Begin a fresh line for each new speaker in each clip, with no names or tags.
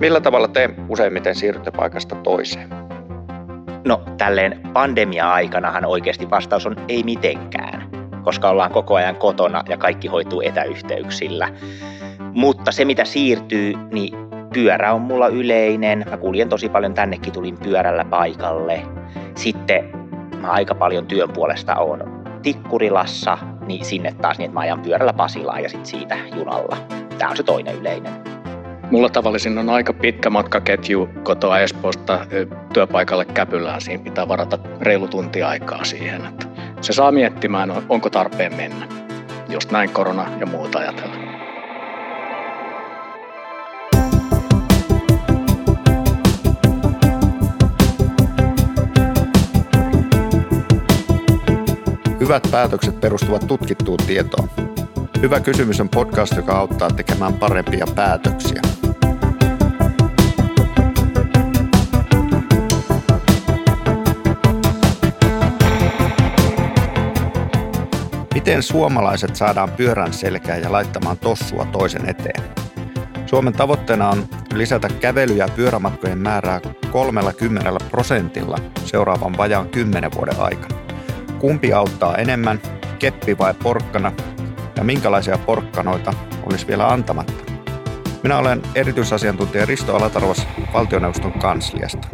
Millä tavalla te useimmiten siirrytte paikasta toiseen?
No tälleen pandemia-aikanahan oikeasti vastaus on ei mitenkään, koska ollaan koko ajan kotona ja kaikki hoituu etäyhteyksillä. Mutta se mitä siirtyy, niin pyörä on mulla yleinen. Mä kuljen tosi paljon tännekin, tulin pyörällä paikalle. Sitten mä aika paljon työn puolesta on Tikkurilassa, niin sinne taas niin, että mä ajan pyörällä Pasilaan ja sitten siitä junalla. Tämä on se toinen yleinen.
Mulla tavallisin on aika pitkä matkaketju kotoa Espoosta työpaikalle Käpylään. Siinä pitää varata reilu tunti aikaa siihen. Että se saa miettimään, onko tarpeen mennä. Just näin korona ja muuta ajatellen.
Hyvät päätökset perustuvat tutkittuun tietoon. Hyvä kysymys on podcast, joka auttaa tekemään parempia päätöksiä. Miten suomalaiset saadaan pyörän selkään ja laittamaan tossua toisen eteen? Suomen tavoitteena on lisätä kävely- ja pyörämatkojen määrää 30 prosentilla seuraavan vajaan 10 vuoden aikana. Kumpi auttaa enemmän, keppi vai porkkana, ja minkälaisia porkkanoita olisi vielä antamatta? Minä olen erityisasiantuntija Risto Alatarvas valtioneuvoston kansliasta.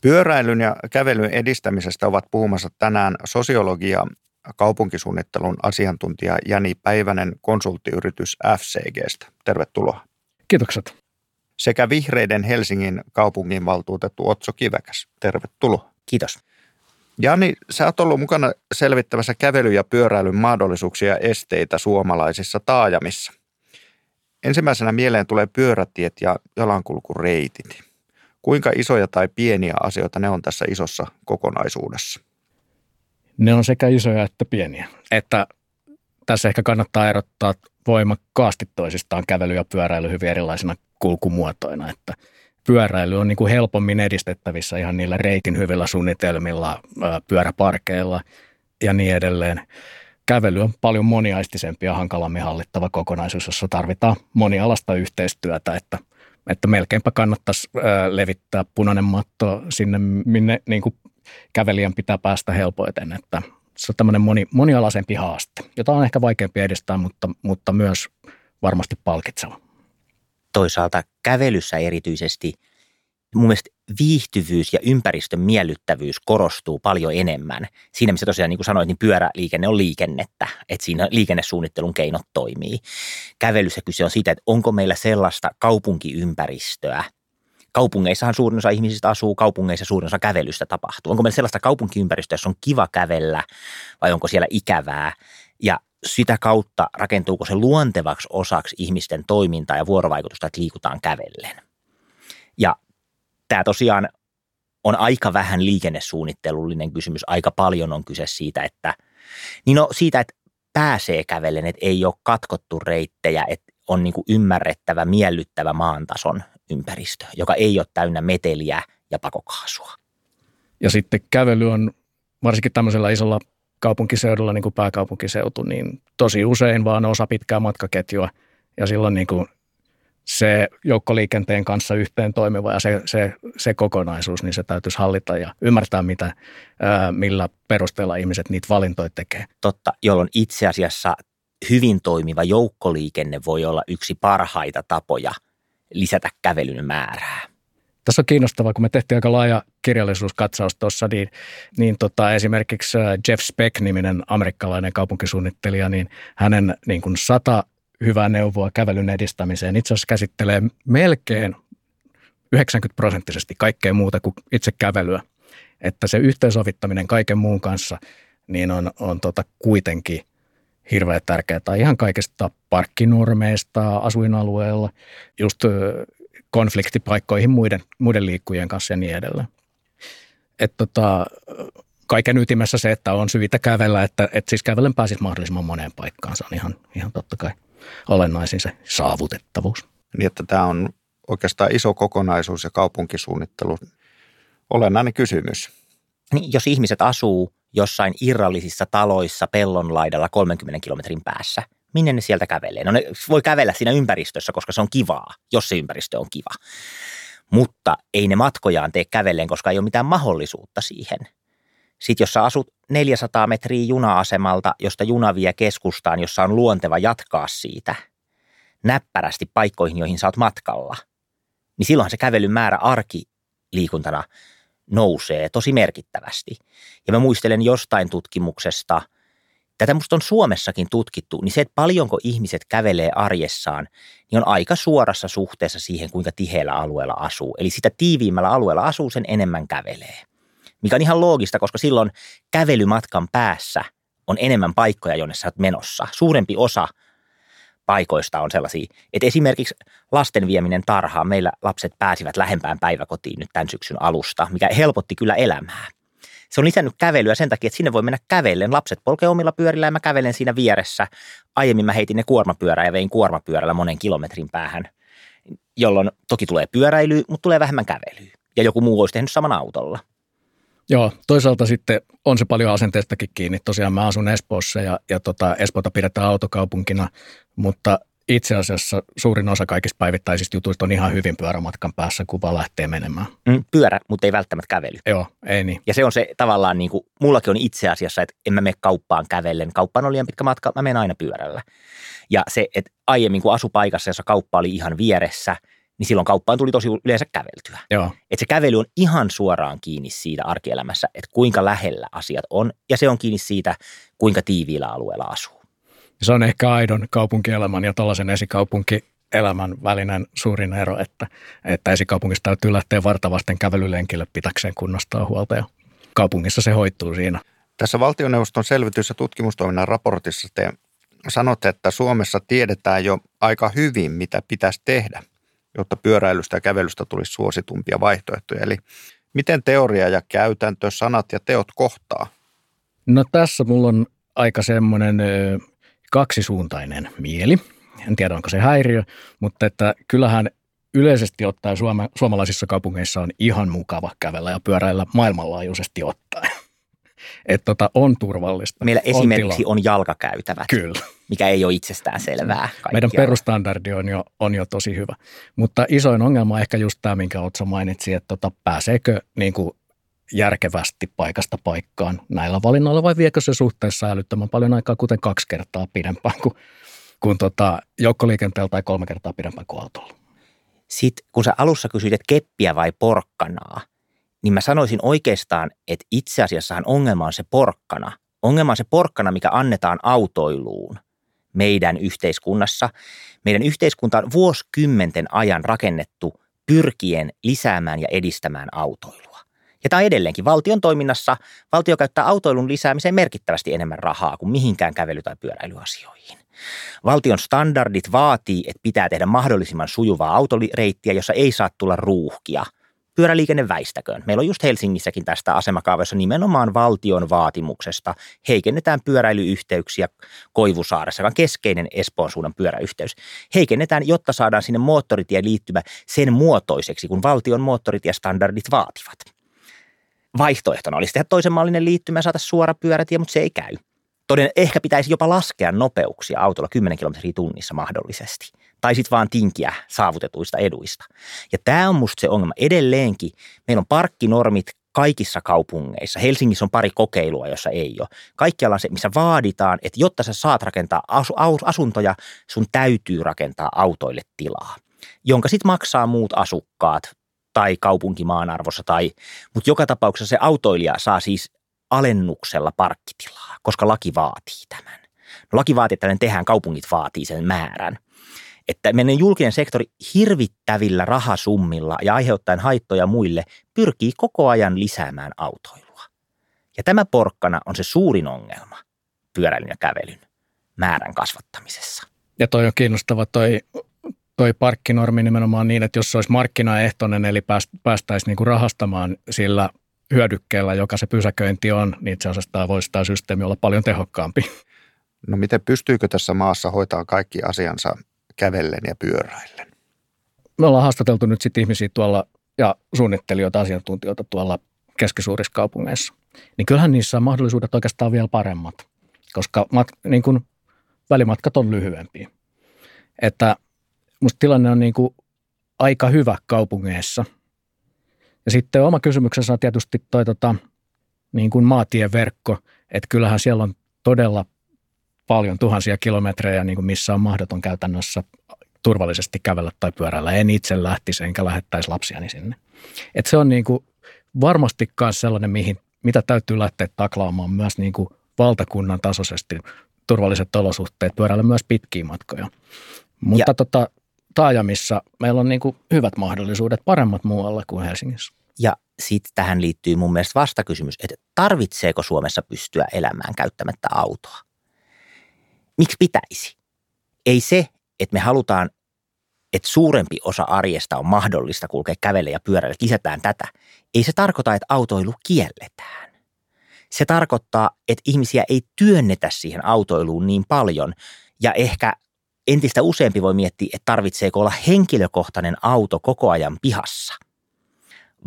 Pyöräilyn ja kävelyn edistämisestä ovat puhumassa tänään sosiologia kaupunkisuunnittelun asiantuntija Jani Päivänen konsulttiyritys FCGstä. Tervetuloa.
Kiitokset
sekä vihreiden Helsingin kaupunginvaltuutettu Otso Kiväkäs. Tervetuloa.
Kiitos.
Jani, sä oot ollut mukana selvittämässä kävely- ja pyöräilyn mahdollisuuksia ja esteitä suomalaisissa taajamissa. Ensimmäisenä mieleen tulee pyörätiet ja jalankulkureitit. Kuinka isoja tai pieniä asioita ne on tässä isossa kokonaisuudessa?
Ne on sekä isoja että pieniä. Että tässä ehkä kannattaa erottaa voimakkaasti toisistaan kävely ja pyöräily hyvin erilaisina kulkumuotoina, että pyöräily on niin kuin helpommin edistettävissä ihan niillä reitin hyvillä suunnitelmilla, pyöräparkeilla ja niin edelleen. Kävely on paljon moniaistisempi ja hankalammin hallittava kokonaisuus, jossa tarvitaan monialasta yhteistyötä, että, että melkeinpä kannattaisi levittää punainen matto sinne, minne niin kuin kävelijän pitää päästä helpoiten, että se on tämmöinen moni, monialaisempi haaste, jota on ehkä vaikeampi edistää, mutta, mutta myös varmasti palkitseva.
Toisaalta kävelyssä erityisesti mun mielestä viihtyvyys ja ympäristön miellyttävyys korostuu paljon enemmän. Siinä missä tosiaan niin kuin sanoit, niin pyöräliikenne on liikennettä, että siinä liikennesuunnittelun keinot toimii. Kävelyssä kyse on siitä, että onko meillä sellaista kaupunkiympäristöä, kaupungeissahan suurin osa ihmisistä asuu, kaupungeissa suurin osa kävelystä tapahtuu. Onko meillä sellaista kaupunkiympäristöä, jossa on kiva kävellä vai onko siellä ikävää? Ja sitä kautta rakentuuko se luontevaksi osaksi ihmisten toimintaa ja vuorovaikutusta, että liikutaan kävellen. Tämä tosiaan on aika vähän liikennesuunnittelullinen kysymys. Aika paljon on kyse siitä, että, niin no siitä, että pääsee kävellen, että ei ole katkottu reittejä, että on niin ymmärrettävä, miellyttävä maantason ympäristö, joka ei ole täynnä meteliä ja pakokaasua.
Ja sitten kävely on varsinkin tämmöisellä isolla kaupunkiseudulla, niin kuin pääkaupunkiseutu, niin tosi usein vaan osa pitkää matkaketjua ja silloin niin kuin se joukkoliikenteen kanssa yhteen toimiva ja se, se, se kokonaisuus, niin se täytyisi hallita ja ymmärtää, mitä, ää, millä perusteella ihmiset niitä valintoja tekee.
Totta, jolloin itse asiassa hyvin toimiva joukkoliikenne voi olla yksi parhaita tapoja lisätä kävelyn määrää.
Tässä on kiinnostavaa, kun me tehtiin aika laaja kirjallisuuskatsaus tuossa, niin, niin tota, esimerkiksi Jeff Speck-niminen amerikkalainen kaupunkisuunnittelija, niin hänen niin kuin sata hyvää neuvoa kävelyn edistämiseen itse asiassa käsittelee melkein 90 prosenttisesti kaikkea muuta kuin itse kävelyä. Että se yhteensovittaminen kaiken muun kanssa niin on, on tota kuitenkin hirveän tärkeää. Ihan kaikesta parkkinormeista asuinalueella, just konfliktipaikkoihin muiden, muiden liikkujien kanssa ja niin edelleen. Et tota, kaiken ytimessä se, että on syytä kävellä, että, että siis kävellen pääsisi mahdollisimman moneen paikkaan. Se on ihan, ihan totta kai olennaisin se saavutettavuus.
Niin, että tämä on oikeastaan iso kokonaisuus ja kaupunkisuunnittelu. Olennainen kysymys.
Niin, jos ihmiset asuu jossain irrallisissa taloissa pellon laidalla 30 kilometrin päässä, minne ne sieltä kävelee? No ne voi kävellä siinä ympäristössä, koska se on kivaa, jos se ympäristö on kiva. Mutta ei ne matkojaan tee kävelleen, koska ei ole mitään mahdollisuutta siihen. Sitten jos sä asut 400 metriä juna-asemalta, josta juna vie keskustaan, jossa on luonteva jatkaa siitä näppärästi paikkoihin, joihin sä oot matkalla, niin silloinhan se kävelyn määrä arkiliikuntana nousee tosi merkittävästi. Ja mä muistelen jostain tutkimuksesta, tätä musta on Suomessakin tutkittu, niin se, että paljonko ihmiset kävelee arjessaan, niin on aika suorassa suhteessa siihen, kuinka tiheällä alueella asuu. Eli sitä tiiviimmällä alueella asuu, sen enemmän kävelee. Mikä on ihan loogista, koska silloin kävelymatkan päässä on enemmän paikkoja, jonne sä oot menossa. Suurempi osa paikoista on sellaisia, että esimerkiksi lasten vieminen tarhaan, meillä lapset pääsivät lähempään päiväkotiin nyt tämän syksyn alusta, mikä helpotti kyllä elämää. Se on lisännyt kävelyä sen takia, että sinne voi mennä kävellen. Lapset polkee omilla pyörillä ja mä kävelen siinä vieressä. Aiemmin mä heitin ne kuormapyörää ja vein kuormapyörällä monen kilometrin päähän, jolloin toki tulee pyöräilyä, mutta tulee vähemmän kävelyä. Ja joku muu olisi tehnyt saman autolla.
Joo, toisaalta sitten on se paljon asenteestakin kiinni. Tosiaan mä asun Espoossa ja, ja tota, Espoota pidetään autokaupunkina, mutta itse asiassa suurin osa kaikista päivittäisistä jutuista on ihan hyvin pyörämatkan päässä, kun vaan lähtee menemään.
Mm, pyörä, mutta ei välttämättä kävely.
Joo, ei niin.
Ja se on se tavallaan, niin kuin, mullakin on itse asiassa, että en mä mene kauppaan kävellen. Kauppaan on liian pitkä matka, mä menen aina pyörällä. Ja se, että aiemmin kun asupaikassa, jossa kauppa oli ihan vieressä – niin silloin kauppaan tuli tosi yleensä käveltyä.
Joo.
Että se kävely on ihan suoraan kiinni siitä arkielämässä, että kuinka lähellä asiat on, ja se on kiinni siitä, kuinka tiiviillä alueella asuu.
Se on ehkä aidon kaupunkielämän ja tällaisen esikaupunkielämän välinen suurin ero, että, että esikaupungissa täytyy lähteä vartavasten kävelylenkille pitäkseen kunnostaa huolta, ja kaupungissa se hoituu siinä.
Tässä valtioneuvoston selvitys- ja tutkimustoiminnan raportissa te sanotte, että Suomessa tiedetään jo aika hyvin, mitä pitäisi tehdä – jotta pyöräilystä ja kävelystä tulisi suositumpia vaihtoehtoja. Eli miten teoria ja käytäntö, sanat ja teot kohtaa?
No tässä mulla on aika semmoinen kaksisuuntainen mieli. En tiedä, onko se häiriö, mutta että kyllähän yleisesti ottaen suoma, suomalaisissa kaupungeissa on ihan mukava kävellä ja pyöräillä maailmanlaajuisesti ottaen. Että tota, on turvallista.
Meillä on esimerkiksi tila. on jalkakäytävät.
Kyllä
mikä ei ole itsestään selvää. Kaikkialla.
Meidän perustandardi on jo, on jo tosi hyvä. Mutta isoin ongelma on ehkä just tämä, minkä Otso mainitsi, että tota, pääseekö niin kuin järkevästi paikasta paikkaan näillä valinnoilla vai viekö se suhteessa älyttömän paljon aikaa, kuten kaksi kertaa pidempään kuin, kuin tota, joukkoliikenteellä tai kolme kertaa pidempään kuin autolla.
Sitten kun sä alussa kysyit, että keppiä vai porkkanaa, niin mä sanoisin oikeastaan, että itse asiassahan ongelma on se porkkana. Ongelma on se porkkana, mikä annetaan autoiluun meidän yhteiskunnassa. Meidän yhteiskunta on vuosikymmenten ajan rakennettu pyrkien lisäämään ja edistämään autoilua. Ja tämä on edelleenkin valtion toiminnassa. Valtio käyttää autoilun lisäämiseen merkittävästi enemmän rahaa kuin mihinkään kävely- tai pyöräilyasioihin. Valtion standardit vaatii, että pitää tehdä mahdollisimman sujuvaa autoreittiä, jossa ei saa tulla ruuhkia – pyöräliikenne väistäköön. Meillä on just Helsingissäkin tästä asemakaavassa nimenomaan valtion vaatimuksesta. Heikennetään pyöräilyyhteyksiä Koivusaaressa, joka on keskeinen Espoon suunnan pyöräyhteys. Heikennetään, jotta saadaan sinne moottoritien liittymä sen muotoiseksi, kun valtion moottoritiestandardit vaativat. Vaihtoehtona olisi tehdä toisen mallinen liittymä ja saada suora pyörätie, mutta se ei käy. Toden, ehkä pitäisi jopa laskea nopeuksia autolla 10 kilometriä tunnissa mahdollisesti tai sitten vaan tinkiä saavutetuista eduista. Ja tämä on musta se ongelma. Edelleenkin meillä on parkkinormit kaikissa kaupungeissa. Helsingissä on pari kokeilua, jossa ei ole. Kaikkialla se, missä vaaditaan, että jotta sä saat rakentaa asuntoja, sun täytyy rakentaa autoille tilaa, jonka sitten maksaa muut asukkaat tai kaupunkimaan arvossa. Tai, mutta joka tapauksessa se autoilija saa siis alennuksella parkkitilaa, koska laki vaatii tämän. No, laki vaatii, että tehdään, kaupungit vaatii sen määrän että meidän julkinen sektori hirvittävillä rahasummilla ja aiheuttaen haittoja muille pyrkii koko ajan lisäämään autoilua. Ja tämä porkkana on se suurin ongelma pyöräilyn ja kävelyn määrän kasvattamisessa.
Ja toi on kiinnostava toi, toi parkkinormi nimenomaan niin, että jos se olisi markkinaehtoinen, eli päästäisiin niinku rahastamaan sillä hyödykkeellä, joka se pysäköinti on, niin itse asiassa tämä voisi tämä systeemi olla paljon tehokkaampi.
No miten pystyykö tässä maassa hoitaa kaikki asiansa kävellen ja pyöräillen.
Me ollaan haastateltu nyt sitten ihmisiä tuolla ja suunnittelijoita, asiantuntijoita tuolla keskisuurissa kaupungeissa. Niin kyllähän niissä on mahdollisuudet oikeastaan vielä paremmat, koska mat, niin kun välimatkat on lyhyempiä. Että musta tilanne on niin kuin aika hyvä kaupungeissa. Ja sitten oma kysymyksensä on tietysti toi tota, niin kuin maatieverkko, että kyllähän siellä on todella paljon tuhansia kilometrejä, niin kuin missä on mahdoton käytännössä turvallisesti kävellä tai pyöräillä. En itse lähtisi enkä lähettäisi lapsiani sinne. Et se on niin kuin varmasti myös sellainen, mihin, mitä täytyy lähteä taklaamaan myös niin kuin valtakunnan tasoisesti turvalliset olosuhteet pyöräillä myös pitkiä matkoja. Mutta ja. tota, taajamissa meillä on niin kuin hyvät mahdollisuudet, paremmat muualla kuin Helsingissä.
Ja sitten tähän liittyy mun mielestä vastakysymys, että tarvitseeko Suomessa pystyä elämään käyttämättä autoa? Miksi pitäisi? Ei se, että me halutaan, että suurempi osa arjesta on mahdollista kulkea kävelle ja pyörällä, lisätään tätä. Ei se tarkoita, että autoilu kielletään. Se tarkoittaa, että ihmisiä ei työnnetä siihen autoiluun niin paljon ja ehkä entistä useampi voi miettiä, että tarvitseeko olla henkilökohtainen auto koko ajan pihassa.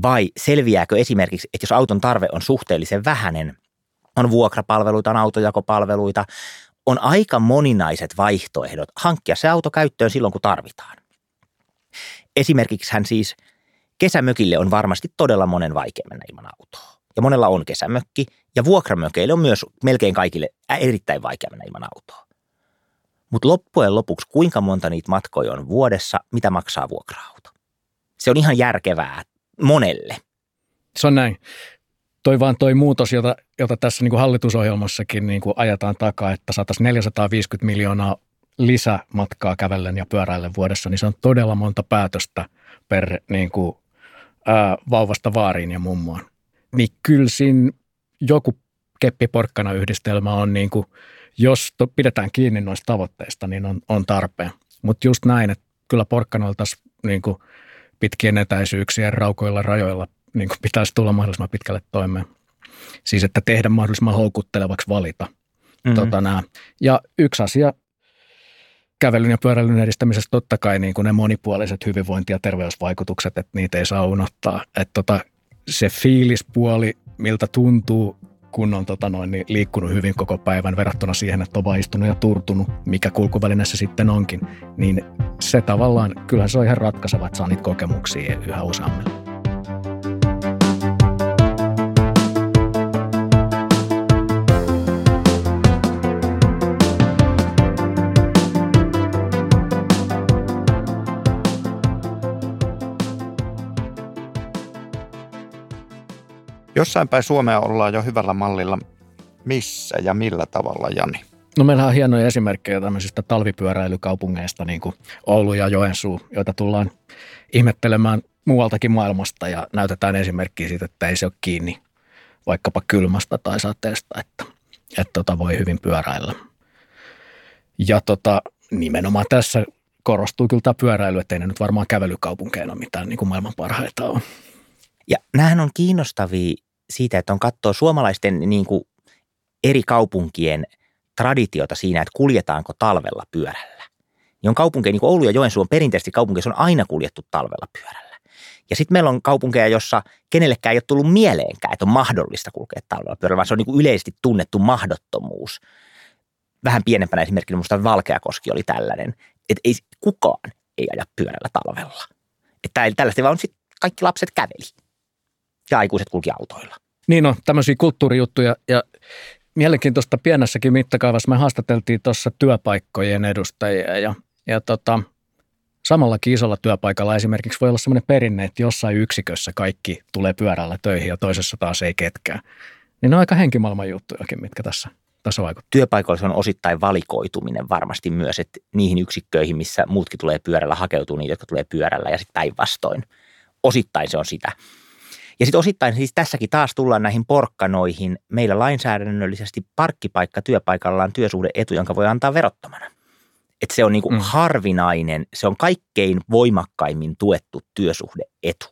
Vai selviääkö esimerkiksi, että jos auton tarve on suhteellisen vähäinen, on vuokrapalveluita, on autojakopalveluita, on aika moninaiset vaihtoehdot hankkia se auto käyttöön silloin, kun tarvitaan. Esimerkiksi hän siis kesämökille on varmasti todella monen vaikea mennä ilman autoa. Ja monella on kesämökki, ja vuokramökeille on myös melkein kaikille erittäin vaikea mennä ilman autoa. Mutta loppujen lopuksi, kuinka monta niitä matkoja on vuodessa, mitä maksaa vuokra-auto? Se on ihan järkevää monelle.
Se on näin. Toi vaan toi muutos, jota, jota tässä niin kuin hallitusohjelmassakin niin kuin ajetaan takaa, että saataisiin 450 miljoonaa lisämatkaa kävellen ja pyöräillen vuodessa, niin se on todella monta päätöstä per niin kuin, ää, vauvasta vaariin ja mummoon. Niin kyllä siinä joku keppiporkkana yhdistelmä on niin kuin – jos to, pidetään kiinni noista tavoitteista, niin on, on tarpeen. Mutta just näin, että kyllä porkkanoilta niin kuin pitkien etäisyyksien raukoilla rajoilla niin kuin pitäisi tulla mahdollisimman pitkälle toimeen. Siis että tehdä mahdollisimman houkuttelevaksi valita. Mm-hmm. Tota, nää. Ja yksi asia kävelyn ja pyöräilyn edistämisessä totta kai niin kuin ne monipuoliset hyvinvointi- ja terveysvaikutukset, että niitä ei saa unohtaa. Että tota, se fiilispuoli, miltä tuntuu kun on tota noin, niin liikkunut hyvin koko päivän verrattuna siihen, että on vain istunut ja turtunut, mikä kulkuvälineessä sitten onkin, niin se tavallaan, kyllähän se on ihan ratkaiseva, että saa niitä kokemuksia yhä useammille.
Jossain päin Suomea ollaan jo hyvällä mallilla. Missä ja millä tavalla, Jani?
No meillä on hienoja esimerkkejä tämmöisistä talvipyöräilykaupungeista, niin kuin Oulu ja Joensuu, joita tullaan ihmettelemään muualtakin maailmasta ja näytetään esimerkkiä siitä, että ei se ole kiinni vaikkapa kylmästä tai sateesta, että, että tota voi hyvin pyöräillä. Ja tota, nimenomaan tässä korostuu kyllä tämä pyöräily, että ei ne nyt varmaan kävelykaupunkeina mitään niin kuin maailman parhaita on.
Ja näähän on kiinnostavia siitä, että on katsoa suomalaisten niin kuin eri kaupunkien traditiota siinä, että kuljetaanko talvella pyörällä. Niin kaupunkeja, niin kuin Oulu ja Joensuu on perinteisesti kaupunkeja, on aina kuljettu talvella pyörällä. Ja sitten meillä on kaupunkeja, jossa kenellekään ei ole tullut mieleenkään, että on mahdollista kulkea talvella pyörällä, vaan se on niin kuin yleisesti tunnettu mahdottomuus. Vähän pienempänä esimerkkinä minusta Valkeakoski oli tällainen, että ei kukaan ei aja pyörällä talvella. Että tällaista vaan sitten kaikki lapset käveli ja aikuiset kulki autoilla.
Niin on, tämmöisiä kulttuurijuttuja ja mielenkiintoista pienessäkin mittakaavassa me haastateltiin tuossa työpaikkojen edustajia ja, ja tota, samallakin isolla työpaikalla esimerkiksi voi olla semmoinen perinne, että jossain yksikössä kaikki tulee pyörällä töihin ja toisessa taas ei ketkään. Niin ne on aika henkimaailman juttujakin, mitkä tässä, tässä vaikuttaa.
Työpaikoilla on osittain valikoituminen varmasti myös, että niihin yksikköihin, missä muutkin tulee pyörällä, hakeutuu niitä, jotka tulee pyörällä ja sitten päinvastoin. Osittain se on sitä. Ja sitten osittain siis tässäkin taas tullaan näihin porkkanoihin. Meillä lainsäädännöllisesti parkkipaikka työpaikalla on työsuhdeetu, jonka voi antaa verottomana. Että se on niin kuin mm. harvinainen, se on kaikkein voimakkaimmin tuettu työsuhdeetu.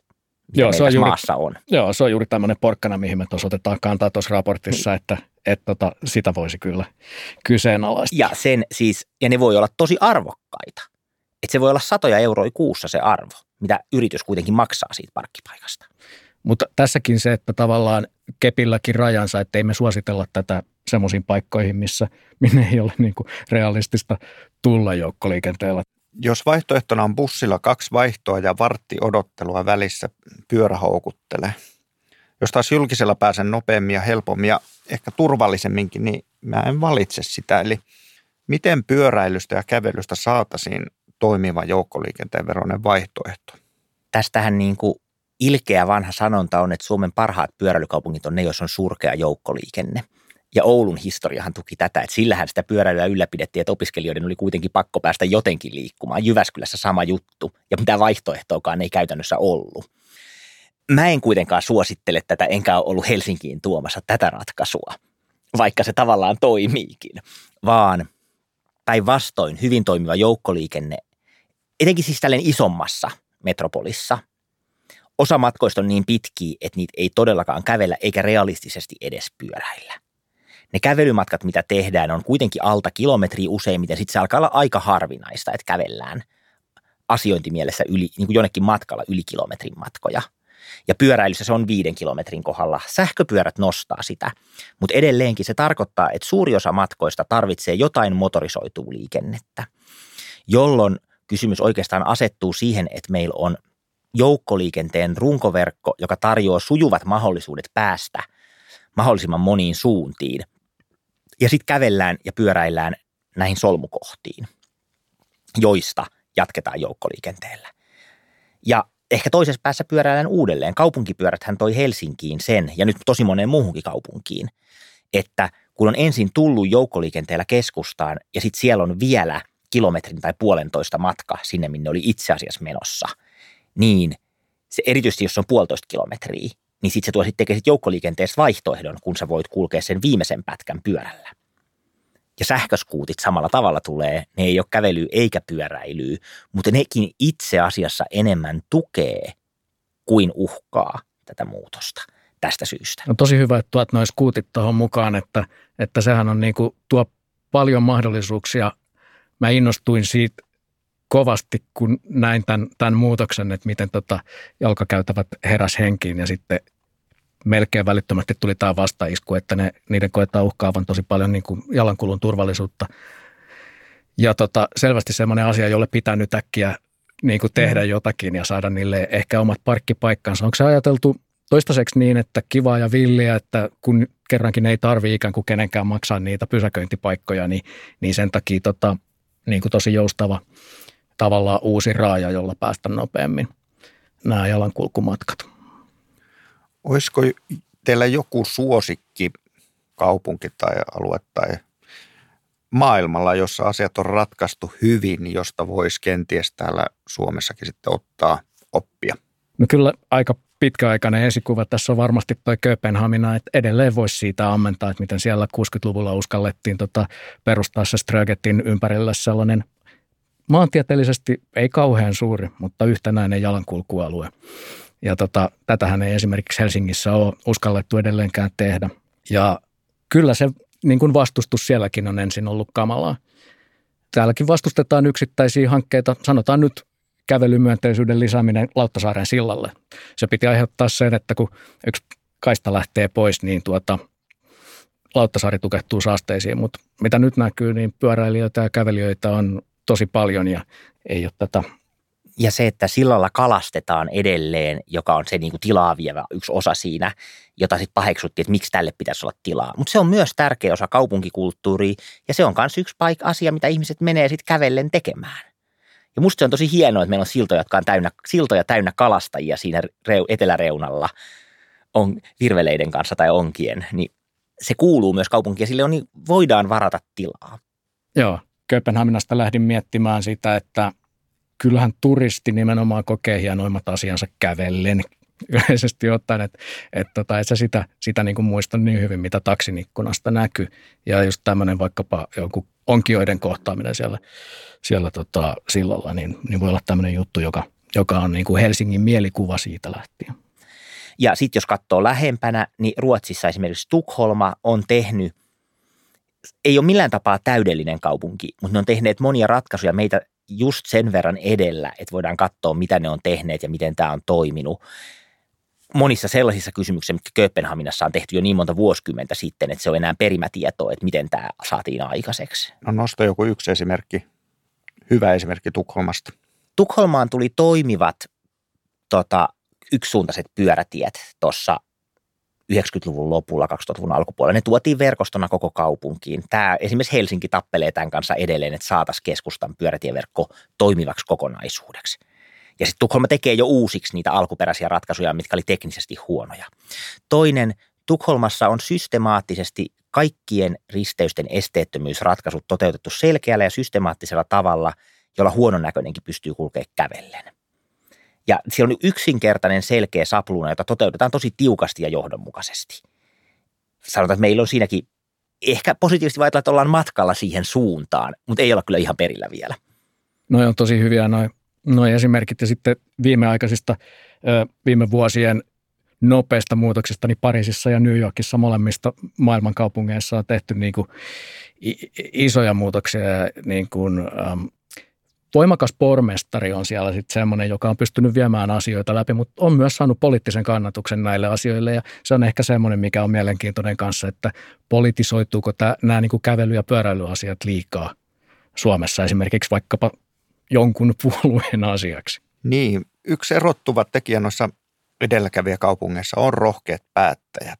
Joo, se on juuri, maassa on.
Joo, se on juuri tämmöinen porkkana, mihin me tuossa otetaan kantaa tuossa raportissa, niin. että, että tota, sitä voisi kyllä kyseenalaistaa.
Ja, sen siis, ja ne voi olla tosi arvokkaita. Että se voi olla satoja euroja kuussa se arvo, mitä yritys kuitenkin maksaa siitä parkkipaikasta.
Mutta tässäkin se, että tavallaan kepilläkin rajansa, että ei me suositella tätä semmoisiin paikkoihin, missä minne ei ole niin kuin realistista tulla joukkoliikenteellä.
Jos vaihtoehtona on bussilla kaksi vaihtoa ja vartti odottelua välissä, pyörä houkuttelee. Jos taas julkisella pääsen nopeammin ja helpommin ja ehkä turvallisemminkin, niin mä en valitse sitä. Eli miten pyöräilystä ja kävelystä saataisiin toimiva joukkoliikenteen veroinen vaihtoehto?
Tästähän niin kuin ilkeä vanha sanonta on, että Suomen parhaat pyöräilykaupungit on ne, jos on surkea joukkoliikenne. Ja Oulun historiahan tuki tätä, että sillähän sitä pyöräilyä ylläpidettiin, että opiskelijoiden oli kuitenkin pakko päästä jotenkin liikkumaan. Jyväskylässä sama juttu, ja mitä vaihtoehtoakaan ei käytännössä ollut. Mä en kuitenkaan suosittele tätä, enkä ole ollut Helsinkiin tuomassa tätä ratkaisua, vaikka se tavallaan toimiikin, vaan päinvastoin hyvin toimiva joukkoliikenne, etenkin siis tällainen isommassa metropolissa – Osa matkoista on niin pitkiä, että niitä ei todellakaan kävellä eikä realistisesti edes pyöräillä. Ne kävelymatkat, mitä tehdään, on kuitenkin alta kilometriä useimmiten. Sitten se alkaa olla aika harvinaista, että kävellään asiointimielessä yli, niin kuin jonnekin matkalla yli kilometrin matkoja. Ja pyöräilyssä se on viiden kilometrin kohdalla. Sähköpyörät nostaa sitä, mutta edelleenkin se tarkoittaa, että suuri osa matkoista tarvitsee jotain motorisoitua liikennettä, jolloin kysymys oikeastaan asettuu siihen, että meillä on – joukkoliikenteen runkoverkko, joka tarjoaa sujuvat mahdollisuudet päästä mahdollisimman moniin suuntiin. Ja sitten kävellään ja pyöräillään näihin solmukohtiin, joista jatketaan joukkoliikenteellä. Ja ehkä toisessa päässä pyöräillään uudelleen. Kaupunkipyörät hän toi Helsinkiin sen, ja nyt tosi moneen muuhunkin kaupunkiin, että kun on ensin tullut joukkoliikenteellä keskustaan, ja sitten siellä on vielä kilometrin tai puolentoista matka sinne, minne oli itse asiassa menossa – niin se erityisesti jos on puolitoista kilometriä, niin sitten se tuo sitten tekee joukkoliikenteessä vaihtoehdon, kun sä voit kulkea sen viimeisen pätkän pyörällä. Ja sähköskuutit samalla tavalla tulee, ne ei ole kävely eikä pyöräilyä, mutta nekin itse asiassa enemmän tukee kuin uhkaa tätä muutosta tästä syystä.
On tosi hyvä, että tuot noin skuutit tuohon mukaan, että, että sehän on niin kuin, tuo paljon mahdollisuuksia. Mä innostuin siitä kovasti, kun näin tämän, tämän muutoksen, että miten tota jalkakäytävät heräs henkiin ja sitten melkein välittömästi tuli tämä vastaisku, että ne, niiden koetaan uhkaavan tosi paljon niin kuin jalankulun turvallisuutta. Ja tota, selvästi semmoinen asia, jolle pitää nyt äkkiä niin kuin tehdä mm. jotakin ja saada niille ehkä omat parkkipaikkansa. Onko se ajateltu toistaiseksi niin, että kivaa ja villiä, että kun kerrankin ei tarvi ikään kuin kenenkään maksaa niitä pysäköintipaikkoja, niin, niin sen takia tota, niin kuin tosi joustava tavallaan uusi raaja, jolla päästä nopeammin nämä jalankulkumatkat.
Olisiko teillä joku suosikki kaupunki tai alue tai maailmalla, jossa asiat on ratkaistu hyvin, josta voisi kenties täällä Suomessakin sitten ottaa oppia?
No kyllä aika pitkäaikainen esikuva tässä on varmasti toi Kööpenhamina, että edelleen voisi siitä ammentaa, että miten siellä 60-luvulla uskallettiin tota perustaa se Strögetin ympärillä sellainen maantieteellisesti ei kauhean suuri, mutta yhtenäinen jalankulkualue. Ja tota, tätähän ei esimerkiksi Helsingissä ole uskallettu edelleenkään tehdä. Ja kyllä se niin kuin vastustus sielläkin on ensin ollut kamalaa. Täälläkin vastustetaan yksittäisiä hankkeita, sanotaan nyt kävelymyönteisyyden lisääminen Lauttasaaren sillalle. Se piti aiheuttaa sen, että kun yksi kaista lähtee pois, niin tuota, Lauttasaari tukehtuu saasteisiin, mutta mitä nyt näkyy, niin pyöräilijöitä ja kävelijöitä on tosi paljon ja ei ole tätä
ja se, että sillalla kalastetaan edelleen, joka on se niin kuin tilaa vievä yksi osa siinä, jota sitten paheksuttiin, että miksi tälle pitäisi olla tilaa. Mutta se on myös tärkeä osa kaupunkikulttuuria ja se on myös yksi paikka asia, mitä ihmiset menee sitten kävellen tekemään. Ja musta se on tosi hienoa, että meillä on siltoja, jotka on täynnä, siltoja täynnä kalastajia siinä reu, eteläreunalla on virveleiden kanssa tai onkien, niin se kuuluu myös kaupunkiin ja sille on, niin voidaan varata tilaa.
Joo, Kööpenhaminasta lähdin miettimään sitä, että kyllähän turisti nimenomaan kokee hienoimmat asiansa kävellen yleisesti ottaen, että, että, tota, että sitä, sitä niin kuin muistan niin hyvin, mitä taksin ikkunasta näkyy. Ja just tämmöinen vaikkapa joku onkioiden kohtaaminen siellä, siellä tota, sillalla, niin, niin voi olla tämmöinen juttu, joka, joka on niin kuin Helsingin mielikuva siitä lähtien.
Ja sitten jos katsoo lähempänä, niin Ruotsissa esimerkiksi Tukholma on tehnyt ei ole millään tapaa täydellinen kaupunki, mutta ne on tehneet monia ratkaisuja meitä just sen verran edellä, että voidaan katsoa, mitä ne on tehneet ja miten tämä on toiminut. monissa sellaisissa kysymyksissä, mitkä Kööpenhaminassa on tehty jo niin monta vuosikymmentä sitten, että se on enää perimätietoa, että miten tämä saatiin aikaiseksi.
No nosta joku yksi esimerkki, hyvä esimerkki Tukholmasta.
Tukholmaan tuli toimivat tota, yksisuuntaiset pyörätiet tuossa 90-luvun lopulla, 2000-luvun alkupuolella. Ne tuotiin verkostona koko kaupunkiin. Tämä esimerkiksi Helsinki tappelee tämän kanssa edelleen, että saataisiin keskustan pyörätieverkko toimivaksi kokonaisuudeksi. Ja sitten Tukholma tekee jo uusiksi niitä alkuperäisiä ratkaisuja, mitkä oli teknisesti huonoja. Toinen, Tukholmassa on systemaattisesti kaikkien risteysten esteettömyysratkaisut toteutettu selkeällä ja systemaattisella tavalla, jolla huonon näköinenkin pystyy kulkemaan kävellen. Ja siellä on yksinkertainen selkeä sapluuna, jota toteutetaan tosi tiukasti ja johdonmukaisesti. Sanotaan, että meillä on siinäkin ehkä positiivisesti ajatella, että ollaan matkalla siihen suuntaan, mutta ei olla kyllä ihan perillä vielä.
No on tosi hyviä noin noi esimerkit ja sitten viimeaikaisista viime vuosien nopeista muutoksista, niin Pariisissa ja New Yorkissa molemmista maailmankaupungeissa on tehty niin kuin isoja muutoksia. Niin kuin, ähm, voimakas pormestari on siellä sitten semmoinen, joka on pystynyt viemään asioita läpi, mutta on myös saanut poliittisen kannatuksen näille asioille ja se on ehkä semmoinen, mikä on mielenkiintoinen kanssa, että politisoituuko tämä, nämä niin kuin kävely- ja pyöräilyasiat liikaa Suomessa esimerkiksi vaikkapa jonkun puolueen asiaksi.
Niin, yksi erottuva tekijä noissa edelläkävijäkaupungeissa on rohkeat päättäjät.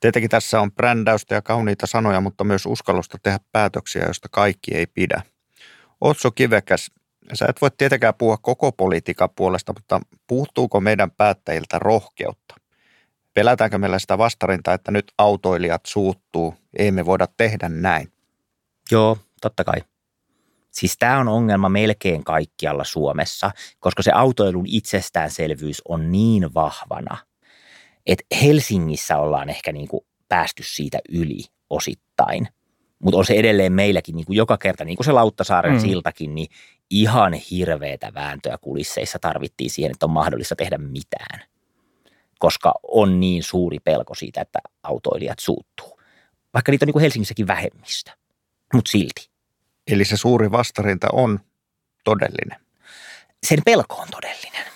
Tietenkin tässä on brändäystä ja kauniita sanoja, mutta myös uskallusta tehdä päätöksiä, joista kaikki ei pidä. Otso Kivekäs, sä et voi tietenkään puhua koko politiikan puolesta, mutta puuttuuko meidän päättäjiltä rohkeutta? Pelätäänkö meillä sitä vastarintaa, että nyt autoilijat suuttuu, ei me voida tehdä näin?
Joo, totta kai. Siis tämä on ongelma melkein kaikkialla Suomessa, koska se autoilun itsestäänselvyys on niin vahvana, että Helsingissä ollaan ehkä niin kuin päästy siitä yli osittain. Mutta on se edelleen meilläkin niin kuin joka kerta, niin kuin se Lauttasaaren mm. siltakin, niin ihan hirveätä vääntöä kulisseissa tarvittiin siihen, että on mahdollista tehdä mitään. Koska on niin suuri pelko siitä, että autoilijat suuttuu. Vaikka niitä on niin kuin Helsingissäkin vähemmistä, mutta silti.
Eli se suuri vastarinta on todellinen.
Sen pelko on todellinen.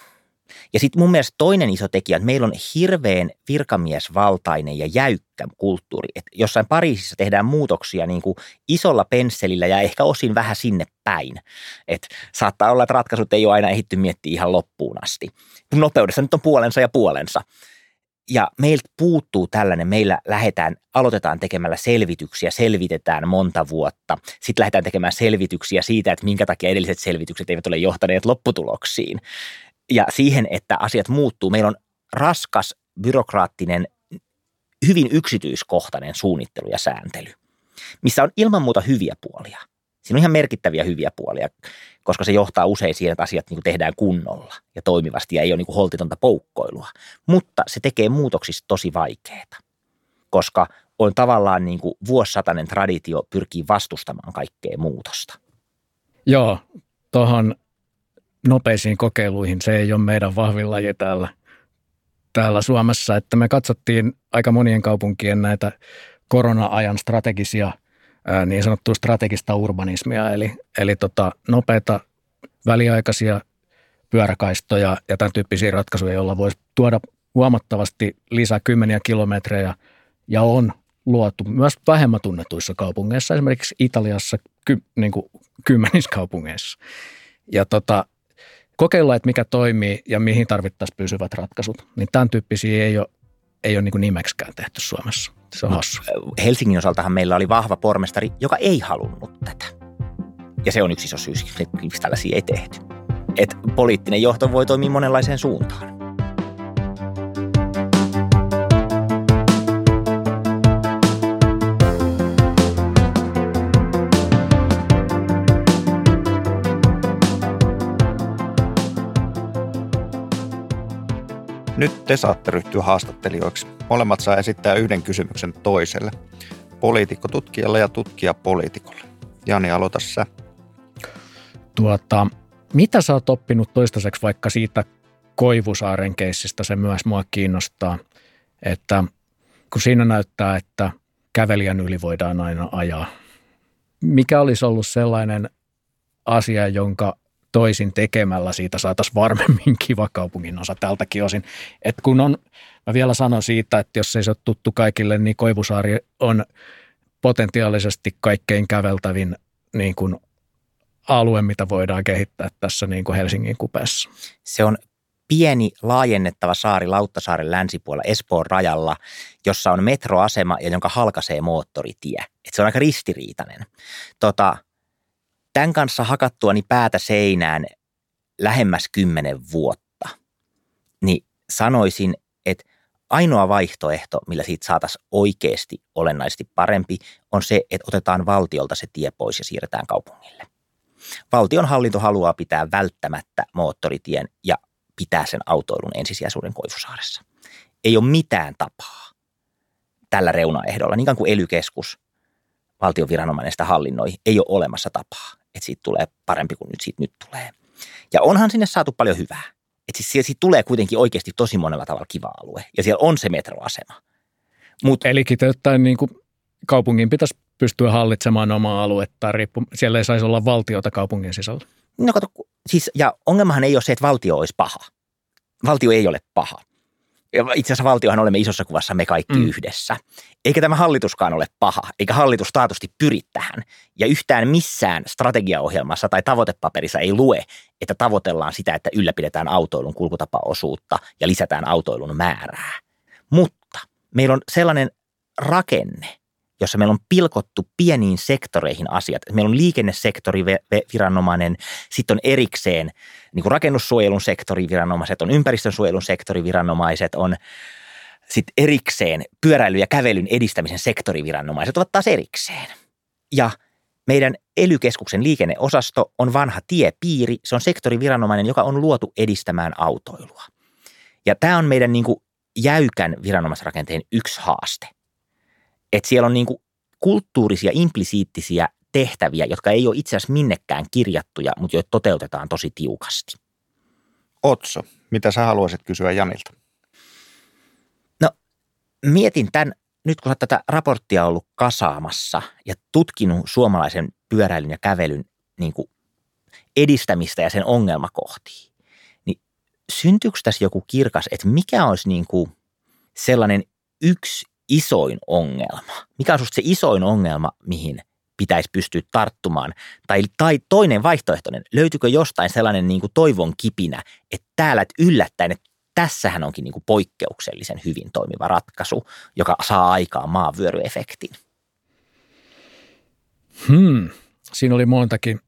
Ja sitten mun mielestä toinen iso tekijä, että meillä on hirveän virkamiesvaltainen ja jäykkä kulttuuri. Että jossain Pariisissa tehdään muutoksia niin kuin isolla pensselillä ja ehkä osin vähän sinne päin. Että saattaa olla, että ratkaisut ei ole aina ehitty miettiä ihan loppuun asti. Nopeudessa nyt on puolensa ja puolensa. Ja meiltä puuttuu tällainen, meillä lähdetään, aloitetaan tekemällä selvityksiä, selvitetään monta vuotta. Sitten lähdetään tekemään selvityksiä siitä, että minkä takia edelliset selvitykset eivät ole johtaneet lopputuloksiin. Ja siihen, että asiat muuttuu. Meillä on raskas, byrokraattinen, hyvin yksityiskohtainen suunnittelu ja sääntely, missä on ilman muuta hyviä puolia. Siinä on ihan merkittäviä hyviä puolia, koska se johtaa usein siihen, että asiat niin tehdään kunnolla ja toimivasti ja ei ole niin holtitonta poukkoilua. Mutta se tekee muutoksista tosi vaikeita, koska on tavallaan niin kuin vuosisatainen traditio pyrkii vastustamaan kaikkea muutosta.
Joo, tuohon nopeisiin kokeiluihin. Se ei ole meidän vahvin laji täällä, täällä Suomessa, että me katsottiin aika monien kaupunkien näitä korona-ajan strategisia – niin sanottua strategista urbanismia, eli, eli tota, nopeita väliaikaisia pyöräkaistoja ja tämän tyyppisiä ratkaisuja, joilla voisi tuoda huomattavasti lisää kymmeniä kilometrejä ja on luotu myös vähemmän tunnetuissa kaupungeissa, esimerkiksi Italiassa ky, niin kuin kymmenissä kaupungeissa. Ja tota, kokeilla, että mikä toimii ja mihin tarvittaisiin pysyvät ratkaisut, niin tämän tyyppisiä ei ole, ei ole niin kuin nimeksikään tehty Suomessa. Se on hassu.
Helsingin osaltahan meillä oli vahva pormestari, joka ei halunnut tätä. Ja se on yksi iso syy, miksi tällaisia ei tehty. Et poliittinen johto voi toimia monenlaiseen suuntaan.
Nyt te saatte ryhtyä haastattelijoiksi. Molemmat saa esittää yhden kysymyksen toiselle. Poliitikko tutkijalle ja tutkija poliitikolle. Jani, aloita sä.
Tuota, mitä sä oot oppinut toistaiseksi vaikka siitä Koivusaaren keissistä, se myös mua kiinnostaa, että kun siinä näyttää, että kävelijän yli voidaan aina ajaa. Mikä olisi ollut sellainen asia, jonka toisin tekemällä siitä saataisiin varmemmin kiva kaupungin osa tältäkin osin. Et kun on, mä vielä sanon siitä, että jos ei se ole tuttu kaikille, niin Koivusaari on potentiaalisesti kaikkein käveltävin niin kuin alue, mitä voidaan kehittää tässä niin kuin Helsingin kupeessa.
Se on pieni laajennettava saari Lauttasaaren länsipuolella Espoon rajalla, jossa on metroasema ja jonka halkaisee moottoritie. Et se on aika ristiriitainen. Tota, tämän kanssa hakattuani päätä seinään lähemmäs kymmenen vuotta, niin sanoisin, että ainoa vaihtoehto, millä siitä saataisiin oikeasti olennaisesti parempi, on se, että otetaan valtiolta se tie pois ja siirretään kaupungille. Valtion hallinto haluaa pitää välttämättä moottoritien ja pitää sen autoilun ensisijaisuuden Koivusaaressa. Ei ole mitään tapaa tällä reunaehdolla, niin kuin ely-keskus valtion viranomainen sitä hallinnoi, ei ole olemassa tapaa, että siitä tulee parempi kuin nyt siitä nyt tulee. Ja onhan sinne saatu paljon hyvää. Että siis siitä tulee kuitenkin oikeasti tosi monella tavalla kiva alue. Ja siellä on se metroasema.
Mut, Eli kiteyttäen niin kuin kaupungin pitäisi pystyä hallitsemaan omaa aluetta. Riippu, siellä ei saisi olla valtiota kaupungin sisällä.
No kato, siis, ja ongelmahan ei ole se, että valtio olisi paha. Valtio ei ole paha. Ja itse asiassa valtiohan olemme isossa kuvassa me kaikki mm. yhdessä. Eikä tämä hallituskaan ole paha, eikä hallitus taatusti pyri tähän. Ja yhtään missään strategiaohjelmassa tai tavoitepaperissa ei lue, että tavoitellaan sitä, että ylläpidetään autoilun kulkutapaosuutta ja lisätään autoilun määrää. Mutta meillä on sellainen rakenne, jossa meillä on pilkottu pieniin sektoreihin asiat. Meillä on liikennesektori viranomainen, sitten on erikseen niin kuin rakennussuojelun sektoriviranomaiset, on ympäristönsuojelun sektoriviranomaiset, on sitten erikseen pyöräily- ja kävelyn edistämisen sektoriviranomaiset ovat taas erikseen. Ja meidän elykeskuksen liikenneosasto on vanha tiepiiri, se on sektoriviranomainen, joka on luotu edistämään autoilua. Ja tämä on meidän niin kuin jäykän viranomaisrakenteen yksi haaste – että siellä on niin kuin kulttuurisia, implisiittisiä tehtäviä, jotka ei ole itse asiassa minnekään kirjattuja, mutta joita toteutetaan tosi tiukasti.
Otso, mitä sä haluaisit kysyä Janilta?
No, mietin tämän, nyt kun sä tätä raporttia ollut kasaamassa ja tutkinut suomalaisen pyöräilyn ja kävelyn niin kuin edistämistä ja sen ongelmakohtia, niin syntyykö tässä joku kirkas, että mikä olisi niin kuin sellainen yksi isoin ongelma? Mikä on susta se isoin ongelma, mihin pitäisi pystyä tarttumaan? Tai, tai toinen vaihtoehtoinen, löytyykö jostain sellainen niin kuin toivon kipinä, että täällä että yllättäen, että tässähän onkin niin kuin poikkeuksellisen hyvin toimiva ratkaisu, joka saa aikaan maavyöryefektin?
Hmm. Siinä oli montakin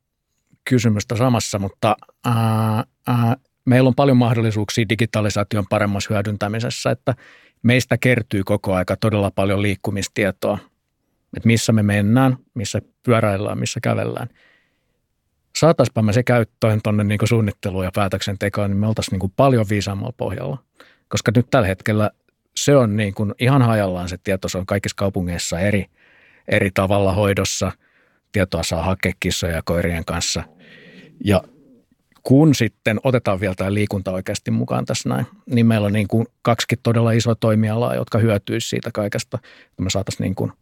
kysymystä samassa, mutta ää, ää, meillä on paljon mahdollisuuksia digitalisaation paremmassa hyödyntämisessä, että meistä kertyy koko aika todella paljon liikkumistietoa, että missä me mennään, missä pyöräillään, missä kävellään. Saataispa me se käyttöön tuonne niin suunnitteluun ja päätöksentekoon, niin me oltaisiin niin paljon viisaammalla pohjalla. Koska nyt tällä hetkellä se on niin kuin ihan hajallaan se tieto, se on kaikissa kaupungeissa eri, eri tavalla hoidossa. Tietoa saa hakea kissoja ja koirien kanssa. Ja kun sitten otetaan vielä tämä liikunta oikeasti mukaan tässä näin, niin meillä on niin kuin kaksikin todella isoa toimialaa, jotka hyötyisivät siitä kaikesta, että me saataisiin niin kuin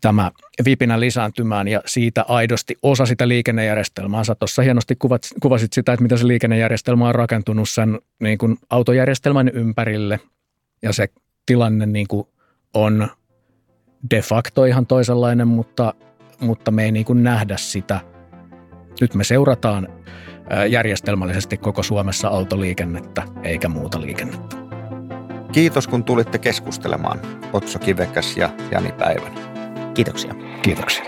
tämä vipinä lisääntymään ja siitä aidosti osa sitä liikennejärjestelmää. Sä tuossa hienosti kuvat, kuvasit sitä, että miten se liikennejärjestelmä on rakentunut sen niin kuin autojärjestelmän ympärille ja se tilanne niin kuin on de facto ihan toisenlainen, mutta, mutta me ei niin kuin nähdä sitä. Nyt me seurataan järjestelmällisesti koko Suomessa autoliikennettä eikä muuta liikennettä.
Kiitos kun tulitte keskustelemaan, Otso Kivekäs ja Jani Päivän.
Kiitoksia.
Kiitoksia.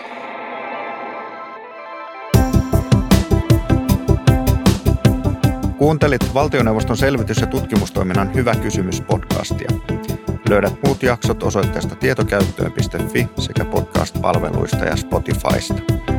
Kuuntelit valtioneuvoston selvitys- ja tutkimustoiminnan Hyvä kysymys podcastia. Löydät muut jaksot osoitteesta tietokäyttöön.fi sekä podcast-palveluista ja Spotifysta.